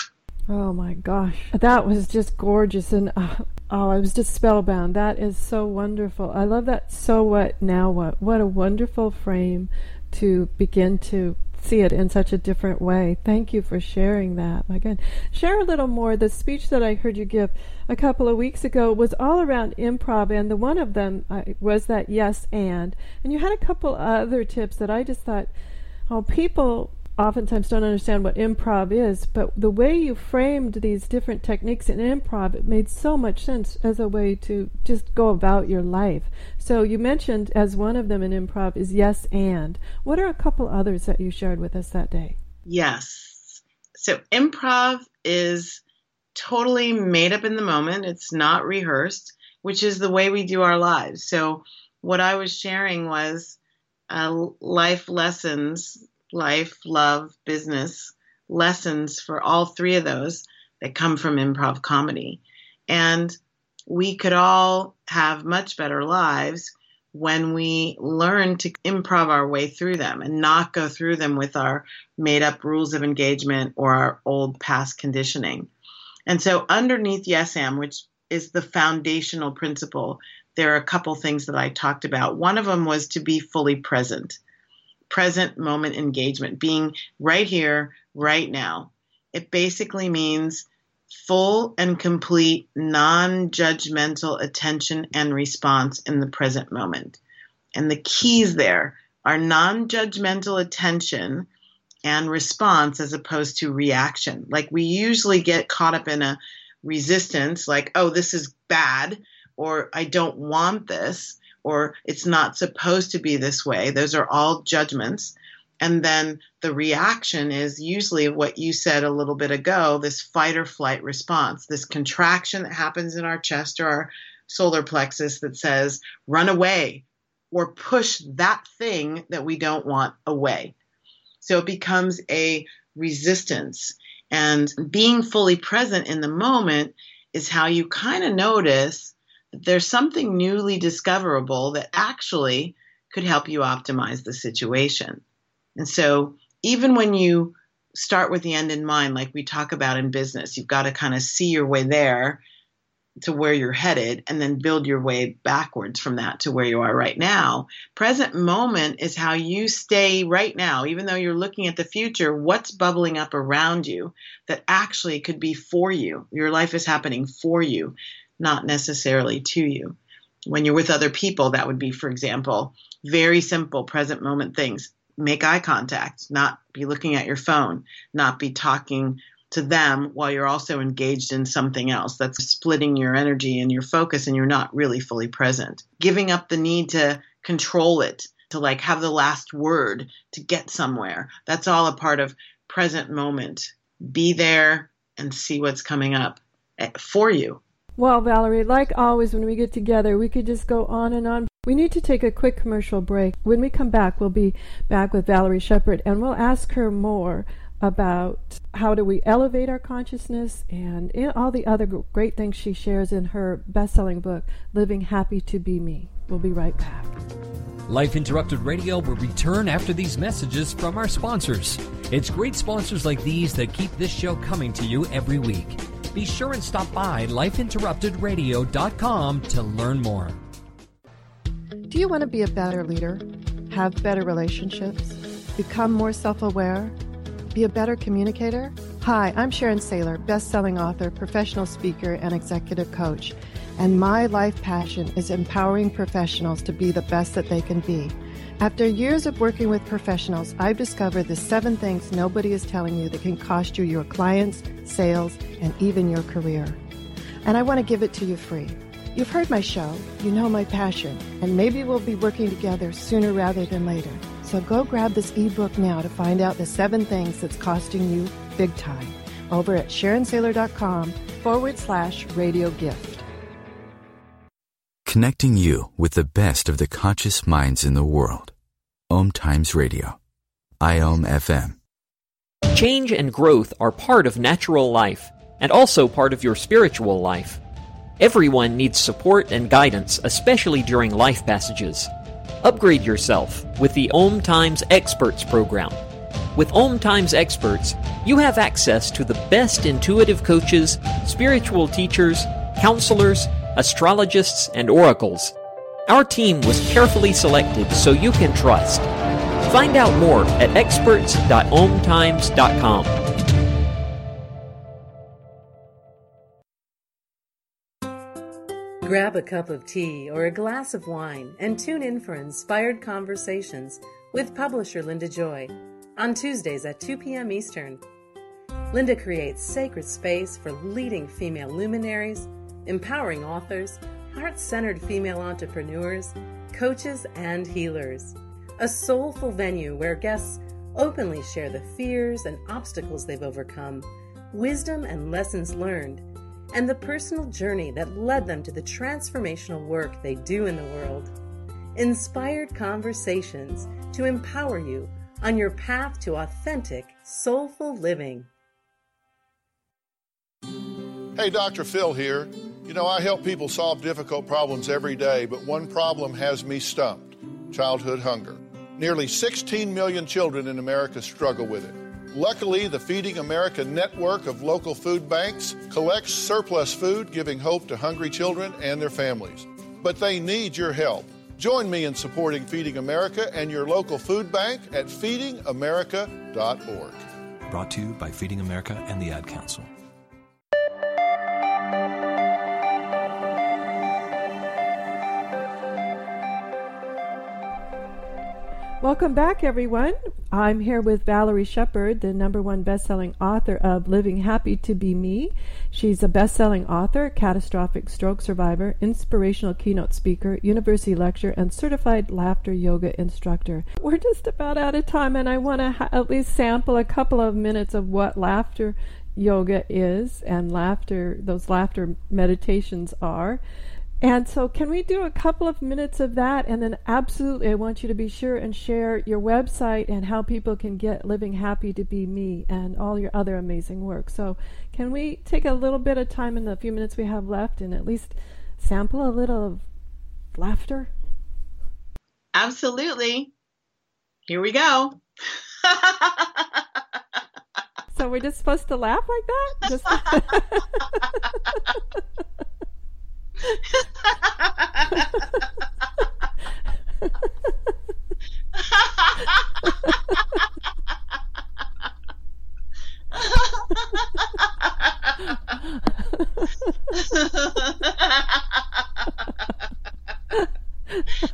Oh my gosh, that was just gorgeous, and uh, oh, I was just spellbound. That is so wonderful. I love that. So what? Now what? What a wonderful frame to begin to see it in such a different way. Thank you for sharing that. Again, share a little more. The speech that I heard you give a couple of weeks ago was all around improv, and the one of them uh, was that yes and. And you had a couple other tips that I just thought oh, people oftentimes don't understand what improv is, but the way you framed these different techniques in improv, it made so much sense as a way to just go about your life. So you mentioned as one of them in improv is yes and. What are a couple others that you shared with us that day? Yes. So improv is totally made up in the moment. It's not rehearsed, which is the way we do our lives. So what I was sharing was uh, life lessons, life, love, business lessons for all three of those that come from improv comedy. And we could all have much better lives when we learn to improv our way through them and not go through them with our made up rules of engagement or our old past conditioning. And so, underneath Yes Am, which is the foundational principle there are a couple things that I talked about. One of them was to be fully present, present moment engagement, being right here, right now. It basically means full and complete non judgmental attention and response in the present moment. And the keys there are non judgmental attention and response as opposed to reaction. Like we usually get caught up in a resistance, like, oh, this is bad or I don't want this, or it's not supposed to be this way. Those are all judgments. And then the reaction is usually what you said a little bit ago this fight or flight response, this contraction that happens in our chest or our solar plexus that says, run away or push that thing that we don't want away. So it becomes a resistance. And being fully present in the moment is how you kind of notice there's something newly discoverable that actually could help you optimize the situation. And so, even when you start with the end in mind, like we talk about in business, you've got to kind of see your way there to where you're headed and then build your way backwards from that to where you are right now. Present moment is how you stay right now, even though you're looking at the future, what's bubbling up around you that actually could be for you. Your life is happening for you not necessarily to you. When you're with other people, that would be, for example, very simple present moment things. Make eye contact, not be looking at your phone, not be talking to them while you're also engaged in something else. That's splitting your energy and your focus, and you're not really fully present. Giving up the need to control it, to like have the last word, to get somewhere. That's all a part of present moment. Be there and see what's coming up eh, for you. Well, Valerie, like always when we get together, we could just go on and on. We need to take a quick commercial break. When we come back, we'll be back with Valerie Sheppard and we'll ask her more about how do we elevate our consciousness and all the other great things she shares in her best-selling book, Living Happy to Be Me. We'll be right back. Life Interrupted Radio will return after these messages from our sponsors. It's great sponsors like these that keep this show coming to you every week be sure and stop by lifeinterruptedradio.com to learn more. Do you want to be a better leader? Have better relationships? Become more self aware? be a better communicator? Hi, I'm Sharon Saylor, best-selling author, professional speaker, and executive coach. And my life passion is empowering professionals to be the best that they can be. After years of working with professionals, I've discovered the seven things nobody is telling you that can cost you your clients, sales, and even your career. And I want to give it to you free. You've heard my show, you know my passion, and maybe we'll be working together sooner rather than later. So go grab this ebook now to find out the seven things that's costing you big time over at SharonSaylor.com forward slash radio gift. Connecting you with the best of the conscious minds in the world. Om Times Radio. IOM FM. Change and growth are part of natural life and also part of your spiritual life. Everyone needs support and guidance, especially during life passages. Upgrade yourself with the Om Times Experts program. With Om Times Experts, you have access to the best intuitive coaches, spiritual teachers, counselors, astrologists, and oracles. Our team was carefully selected so you can trust. Find out more at experts.omtimes.com. Grab a cup of tea or a glass of wine and tune in for inspired conversations with publisher Linda Joy on Tuesdays at 2 p.m. Eastern. Linda creates sacred space for leading female luminaries, empowering authors, heart centered female entrepreneurs, coaches, and healers. A soulful venue where guests openly share the fears and obstacles they've overcome, wisdom and lessons learned and the personal journey that led them to the transformational work they do in the world. Inspired conversations to empower you on your path to authentic, soulful living. Hey, Dr. Phil here. You know, I help people solve difficult problems every day, but one problem has me stumped childhood hunger. Nearly 16 million children in America struggle with it. Luckily, the Feeding America network of local food banks collects surplus food, giving hope to hungry children and their families. But they need your help. Join me in supporting Feeding America and your local food bank at feedingamerica.org. Brought to you by Feeding America and the Ad Council. Welcome back, everyone. I'm here with Valerie Sheppard, the number one best-selling author of Living Happy to Be Me. She's a best-selling author, catastrophic stroke survivor, inspirational keynote speaker, university lecturer, and certified laughter yoga instructor. We're just about out of time, and I want to ha- at least sample a couple of minutes of what laughter yoga is and laughter, those laughter meditations are. And so, can we do a couple of minutes of that? And then, absolutely, I want you to be sure and share your website and how people can get Living Happy to Be Me and all your other amazing work. So, can we take a little bit of time in the few minutes we have left and at least sample a little of laughter? Absolutely. Here we go. so, we're just supposed to laugh like that? Just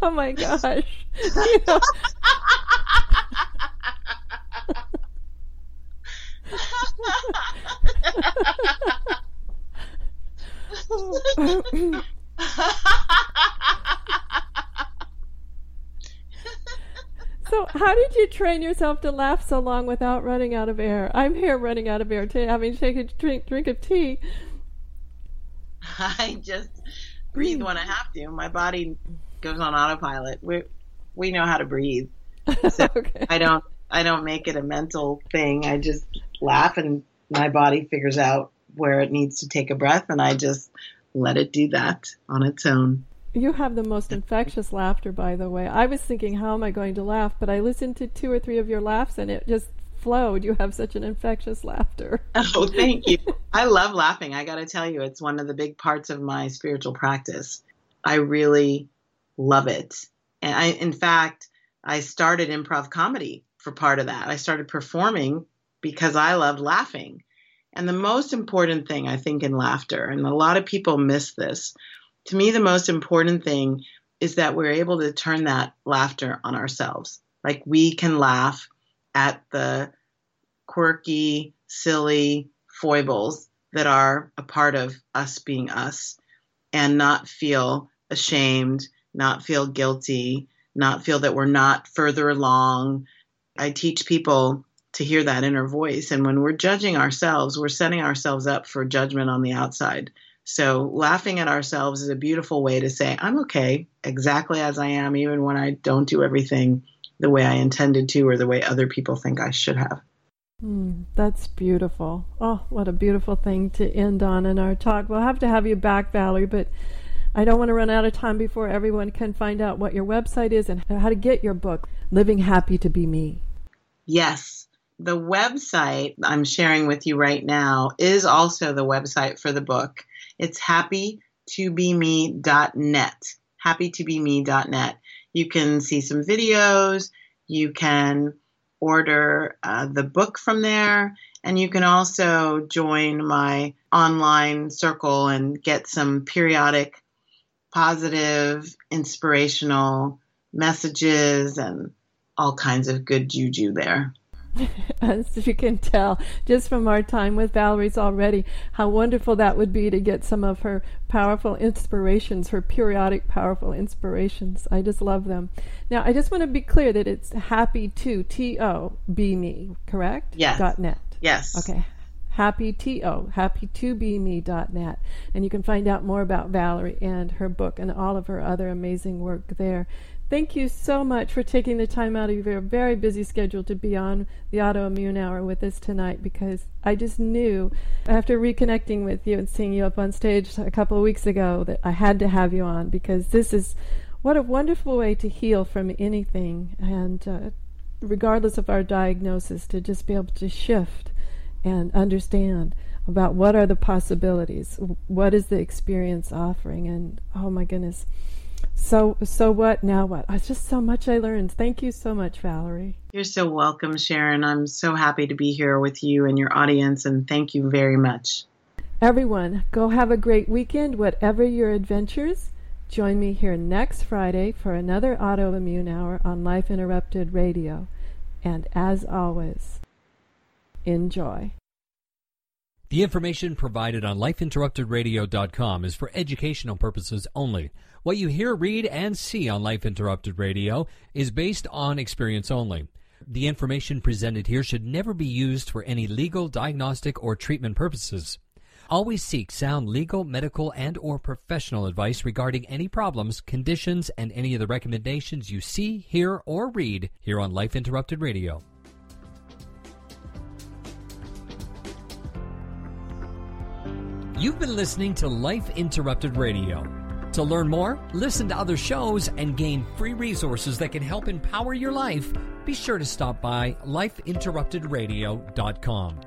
oh my gosh. You know, so, how did you train yourself to laugh so long without running out of air? I'm here running out of air, t- having to take a drink, drink of tea. I just breathe when I have to. My body goes on autopilot. We we know how to breathe. So okay. I don't I don't make it a mental thing. I just laugh and my body figures out where it needs to take a breath and I just let it do that on its own. You have the most infectious laughter, by the way. I was thinking, how am I going to laugh? But I listened to two or three of your laughs and it just flowed. You have such an infectious laughter. Oh, thank you. I love laughing. I got to tell you, it's one of the big parts of my spiritual practice. I really love it. And I, in fact, I started improv comedy for part of that. I started performing because I loved laughing. And the most important thing, I think, in laughter, and a lot of people miss this, to me, the most important thing is that we're able to turn that laughter on ourselves. Like we can laugh at the quirky, silly foibles that are a part of us being us and not feel ashamed, not feel guilty, not feel that we're not further along. I teach people to hear that inner voice. And when we're judging ourselves, we're setting ourselves up for judgment on the outside. So laughing at ourselves is a beautiful way to say, I'm okay exactly as I am, even when I don't do everything the way I intended to or the way other people think I should have. Mm, that's beautiful. Oh, what a beautiful thing to end on in our talk. We'll have to have you back, Valerie, but I don't want to run out of time before everyone can find out what your website is and how to get your book, Living Happy to Be Me. Yes. The website I'm sharing with you right now is also the website for the book. It's happytobeme.net. Happytobeme.net. You can see some videos. You can order uh, the book from there. And you can also join my online circle and get some periodic positive, inspirational messages and all kinds of good juju there. As you can tell, just from our time with Valerie's already, how wonderful that would be to get some of her powerful inspirations, her periodic powerful inspirations. I just love them. Now, I just want to be clear that it's happy to, T O, be me, correct? Yes. Dot net. Yes. Okay. Happy to happy to be me.net. And you can find out more about Valerie and her book and all of her other amazing work there. Thank you so much for taking the time out of your very busy schedule to be on the autoimmune hour with us tonight because I just knew after reconnecting with you and seeing you up on stage a couple of weeks ago that I had to have you on because this is what a wonderful way to heal from anything and uh, regardless of our diagnosis to just be able to shift and understand about what are the possibilities what is the experience offering and oh my goodness so so what? Now what? It's just so much i learned. Thank you so much valerie. You're so welcome sharon. I'm so happy to be here with you and your audience and thank you very much. Everyone go have a great weekend whatever your adventures. Join me here next friday for another autoimmune hour on life interrupted radio. And as always enjoy. The information provided on lifeinterruptedradio.com is for educational purposes only. What you hear, read, and see on Life Interrupted Radio is based on experience only. The information presented here should never be used for any legal, diagnostic, or treatment purposes. Always seek sound legal, medical, and or professional advice regarding any problems, conditions, and any of the recommendations you see, hear, or read here on Life Interrupted Radio. You've been listening to Life Interrupted Radio. To learn more, listen to other shows, and gain free resources that can help empower your life, be sure to stop by lifeinterruptedradio.com.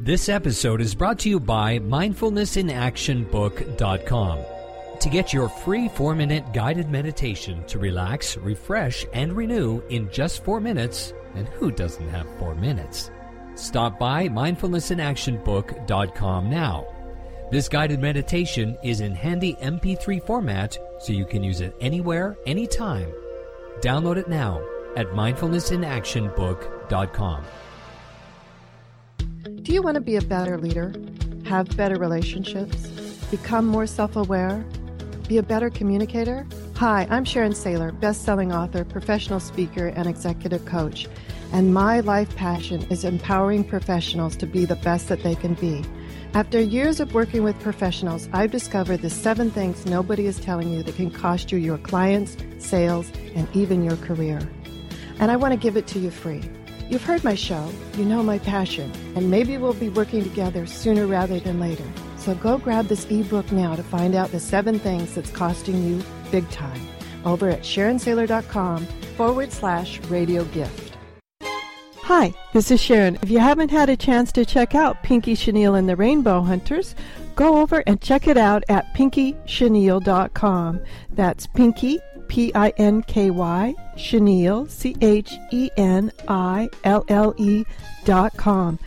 This episode is brought to you by mindfulnessinactionbook.com. To get your free four minute guided meditation to relax, refresh, and renew in just four minutes, and who doesn't have four minutes? Stop by mindfulnessinactionbook.com now. This guided meditation is in handy MP3 format so you can use it anywhere, anytime. Download it now at mindfulnessinactionbook.com. Do you want to be a better leader? Have better relationships? Become more self aware? Be a better communicator? Hi, I'm Sharon Saylor, best selling author, professional speaker, and executive coach. And my life passion is empowering professionals to be the best that they can be. After years of working with professionals, I've discovered the seven things nobody is telling you that can cost you your clients, sales, and even your career. And I want to give it to you free. You've heard my show, you know my passion, and maybe we'll be working together sooner rather than later. So go grab this ebook now to find out the seven things that's costing you big time over at SharonSaylor.com forward slash radio gift. Hi, this is Sharon. If you haven't had a chance to check out Pinky Chenille and the Rainbow Hunters, go over and check it out at pinkychenille.com. That's Pinky, P I N K Y, Chenille, C H E N I L L E dot com.